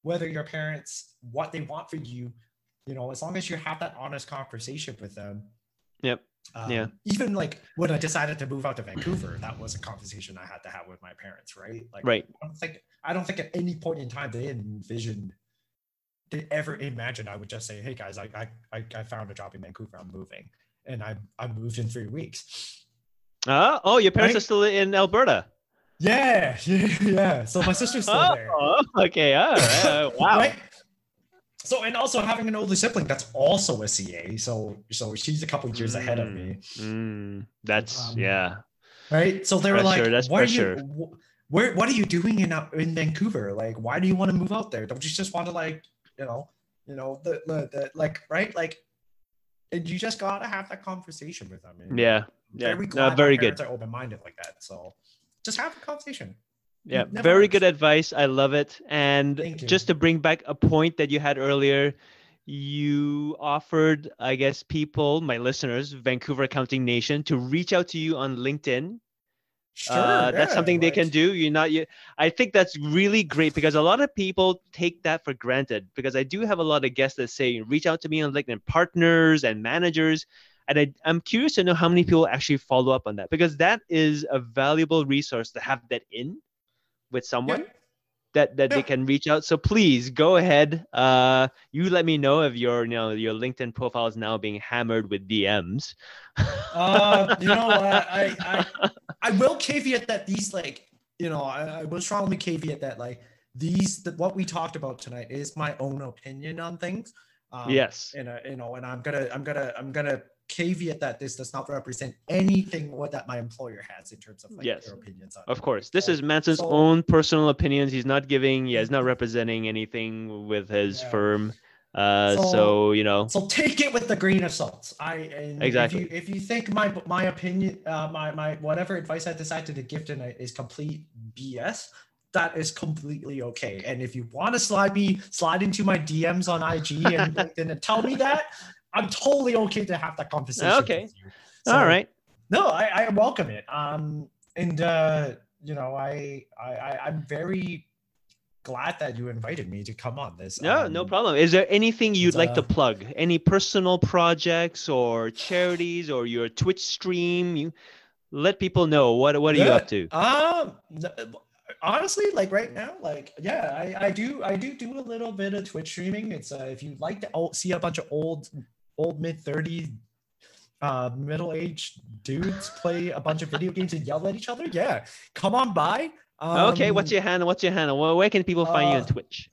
whether your parents what they want for you, you know, as long as you have that honest conversation with them Yep. Um, Yeah. Even like when I decided to move out to Vancouver, that was a conversation I had to have with my parents, right? Like, Right. I don't think I don't think at any point in time they envisioned, they ever imagined I would just say, "Hey guys, I I I, found a job in Vancouver. I'm moving," and I I moved in three weeks. Uh, oh, your parents Right? are still in Alberta. Yeah, [laughs] yeah, yeah. So my sister's still there. Oh, okay. All right. Wow. [laughs] Right? So and also having an older sibling that's also a CA, so so she's a couple years ahead of me, Mm, that's Um, yeah. right? So they were Pressure, like, that's "What are you? wh- Where? What are you doing in uh, in Vancouver? Like, why do you want to move out there? Don't you just want to like, you know, you know, the the, the like, right? Like, and you just gotta have that conversation with them. and Yeah. Yeah. very No, very good. are open minded like that. So just have a conversation. Yeah, never very good advice. I love it. And just to bring back a point that you had earlier, you offered, I guess, people, my listeners, Vancouver Accounting Nation, to reach out to you on LinkedIn. Sure, uh, that's yeah, something they can do. You're not. You, I think that's really great because a lot of people take that for granted. Because I do have a lot of guests that say, reach out to me on LinkedIn, partners and managers. And I, I'm curious to know how many people actually follow up on that because that is a valuable resource to have that in with someone Yeah. that that they can reach out. So please go ahead. Uh, you let me know if your you know your LinkedIn profile is now being hammered with DMs. Uh, you know, I, I, I, [laughs] I will caveat that these like, you know, I, I will strongly caveat that like these, that what we talked about tonight is my own opinion on things. Um, yes. And uh, you know, and I'm gonna, I'm gonna, I'm gonna caveat that this does not represent anything what that my employer has in terms of like Yes. their opinions on. Of it. course, this is Manson's so- own personal opinions. He's not giving. Yeah, he's not representing anything with his Yeah. firm. Uh, so, So- you know, So take it with a grain of salt. I and Exactly. If you, if you think my my opinion, uh, my my whatever advice I decided to give tonight is complete BS, that is completely okay. And if you want to slide me, slide into my DMs on IG and [laughs] and tell me that, I'm totally okay to have that conversation. Okay. So, right. No, I, I welcome it. Um, and uh, you know, I I I'm very glad that you invited me to come on this. No, no Um, problem. Is there anything you'd it's, like to uh, plug? Any personal projects or charities or your Twitch stream? You let people know what what are you up to? Um, honestly, like right now, like yeah, I, I do I do do a little bit of Twitch streaming. It's uh, if you'd like to see a bunch of old old mid thirties, uh, middle aged dudes play a bunch of video games and yell at each other, yeah, come on by. Um, okay, what's your handle? What's your handle? Where, where can people find you on uh, Twitch?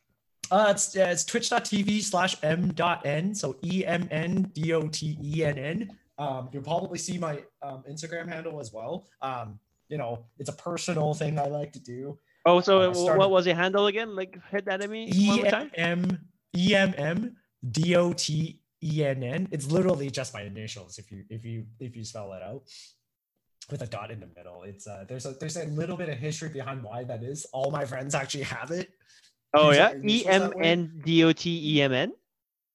Uh, it's yeah, it's twitch.tv slash m dot n. So E M N D O T E N N. Um, you'll probably see my um, Instagram handle as well. Um, you know, it's a personal thing I like to do. Oh, so uh, started- what was your handle again? Like, hit that at me one E more time. E M M D O T E N N. It's literally just my initials if you if you if you spell it out with a dot in the middle. It's uh there's a there's a little bit of history behind why that is. All my friends actually have it. Oh use yeah, E M. N D O T E M N.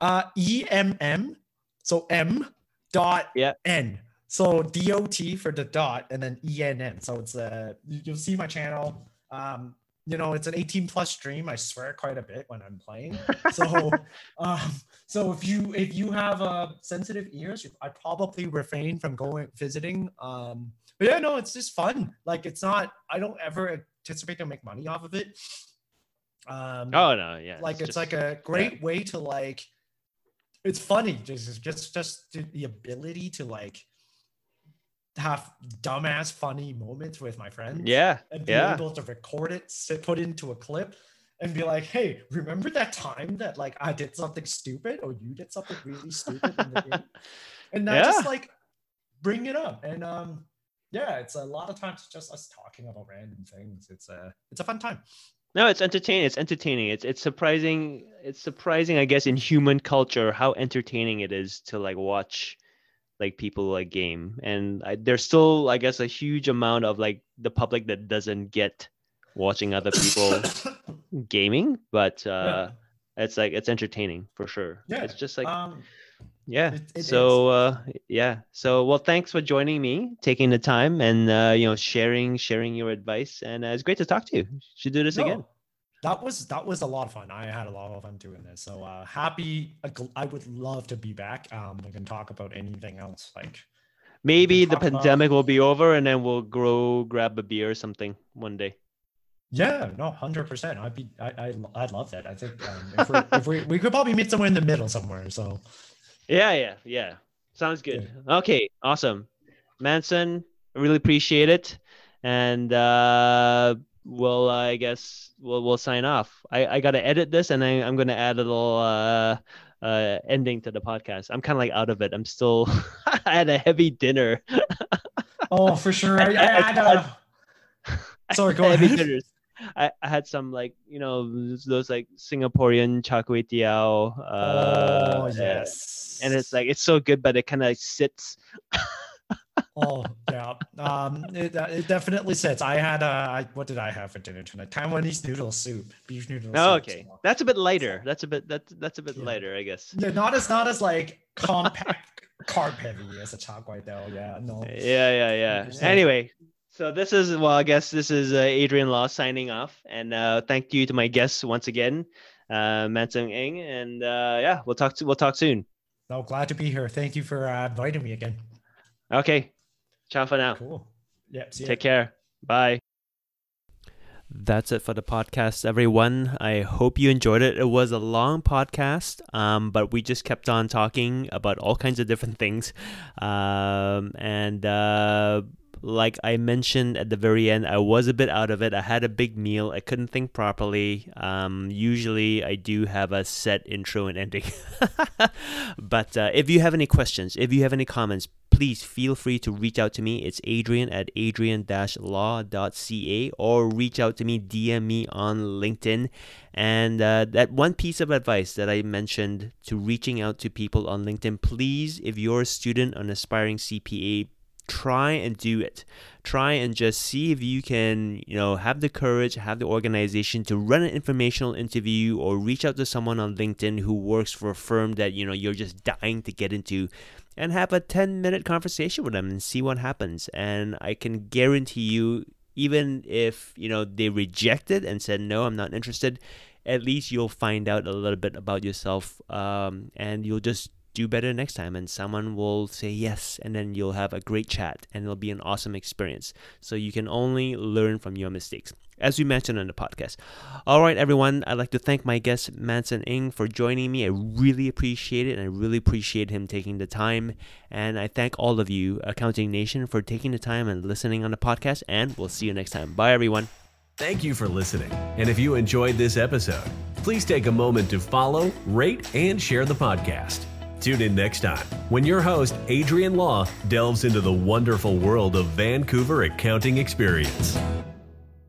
Uh E M M. So M dot Yeah. N. So D O T for the dot and then E N N. So it's uh you'll see my channel. Um you know, it's an 18 plus stream. I swear quite a bit when I'm playing. [laughs] So, um, so if you if you have uh, sensitive ears, I probably refrain from going visiting. Um, but yeah, no, it's just fun. Like it's not. I don't ever anticipate to make money off of it. Um, Oh no, yeah. like it's just- like a great way to like. It's funny, just just just the ability to like have dumbass funny moments with my friends yeah, and be yeah. able to record it, sit, put it into a clip, and be like, "Hey, remember that time that like I did something stupid, or you did something really stupid in the [laughs] game?" And not just like bring it up. And um, yeah, it's a lot of times just us talking about random things. It's a it's a fun time. No, it's entertaining. It's entertaining. It's it's surprising. It's surprising, I guess, in human culture how entertaining it is to like watch like people like game. And I, there's still, I guess, a huge amount of like the public that doesn't get watching other people [coughs] gaming, but uh, it's like it's entertaining for sure. Yeah, it's just like um, yeah. it- it so uh, yeah. So well, thanks for joining me, taking the time, and uh, you know, sharing sharing your advice. And uh, it's great to talk to you. Should do this no, again. That was that was a lot of fun. I had a lot of fun doing this. So uh, happy. I would love to be back. Um, we can talk about anything else. Like maybe the pandemic about... will be over, and then we'll go grab a beer or something one day. Yeah, no, hundred percent. I'd be, I, I, I'd love that. I think um, if, we if we, we could probably meet somewhere in the middle somewhere. So, yeah, yeah, yeah. Sounds good. Yeah. Okay, awesome, Manson. I really appreciate it, and uh, we'll, uh, I guess, we'll we'll sign off. I I gotta edit this, and I, I'm gonna add a little uh, uh ending to the podcast. I'm kind of like out of it. I'm still. [laughs] I had a heavy dinner. [laughs] oh, for sure. I, I had a. [laughs] Sorry, go ahead. Dinners. I, I had some like you know those, like Singaporean char kway teow. Uh, oh yes. And it's like it's so good, but it kind of like sits. Oh yeah, um, it, uh, it definitely sits. I had uh, what did I have for dinner tonight? Taiwanese noodle soup, beef noodle. Oh, soup, okay, so. that's a bit lighter. That's a bit that's that's a bit yeah. lighter, I guess. Yeah, not as not as like compact, [laughs] carb heavy as a char kway teow. Yeah, no. Yeah, yeah, yeah. Anyway, so this is well, I guess this is uh, Adrian Law signing off, and uh, thank you to my guests once again, uh, Manson Ng, and uh, yeah, we'll talk to we'll talk soon. No, glad to be here. Thank you for uh, inviting me again. Okay, ciao for now. Cool. Yep. Take care. Bye. That's it for the podcast, everyone. I hope you enjoyed it. It was a long podcast, um, but we just kept on talking about all kinds of different things. Um, and uh, like I mentioned at the very end, I was a bit out of it. I had a big meal. I couldn't think properly. Um, usually, I do have a set intro and ending. [laughs] but uh, if you have any questions, if you have any comments, please feel free to reach out to me. It's adrian at adrian-law.ca or reach out to me, DM me on LinkedIn. And uh, that one piece of advice that I mentioned to reaching out to people on LinkedIn, please, if you're a student, an aspiring CPA, try and do it. Try and just see if you can, you know, have the courage, have the organization to run an informational interview or reach out to someone on LinkedIn who works for a firm that, you know, you're just dying to get into and have a 10 minute conversation with them and see what happens. And I can guarantee you, even if, you know, they rejected and said, no, I'm not interested, at least you'll find out a little bit about yourself um, and you'll just do better next time and someone will say yes and then you'll have a great chat and it'll be an awesome experience. So you can only learn from your mistakes as we mentioned in the podcast. All right everyone i'd like to thank my guest Manson Ng for joining me. I really appreciate it and i really appreciate him taking the time. And i thank all of you accounting nation for taking the time and listening on the podcast and we'll see you next time. Bye everyone. Thank you for listening. And if you enjoyed this episode, please take a moment to follow, rate, and share the podcast. Tune in next time when your host, Adrian Law, delves into the wonderful world of Vancouver accounting experience.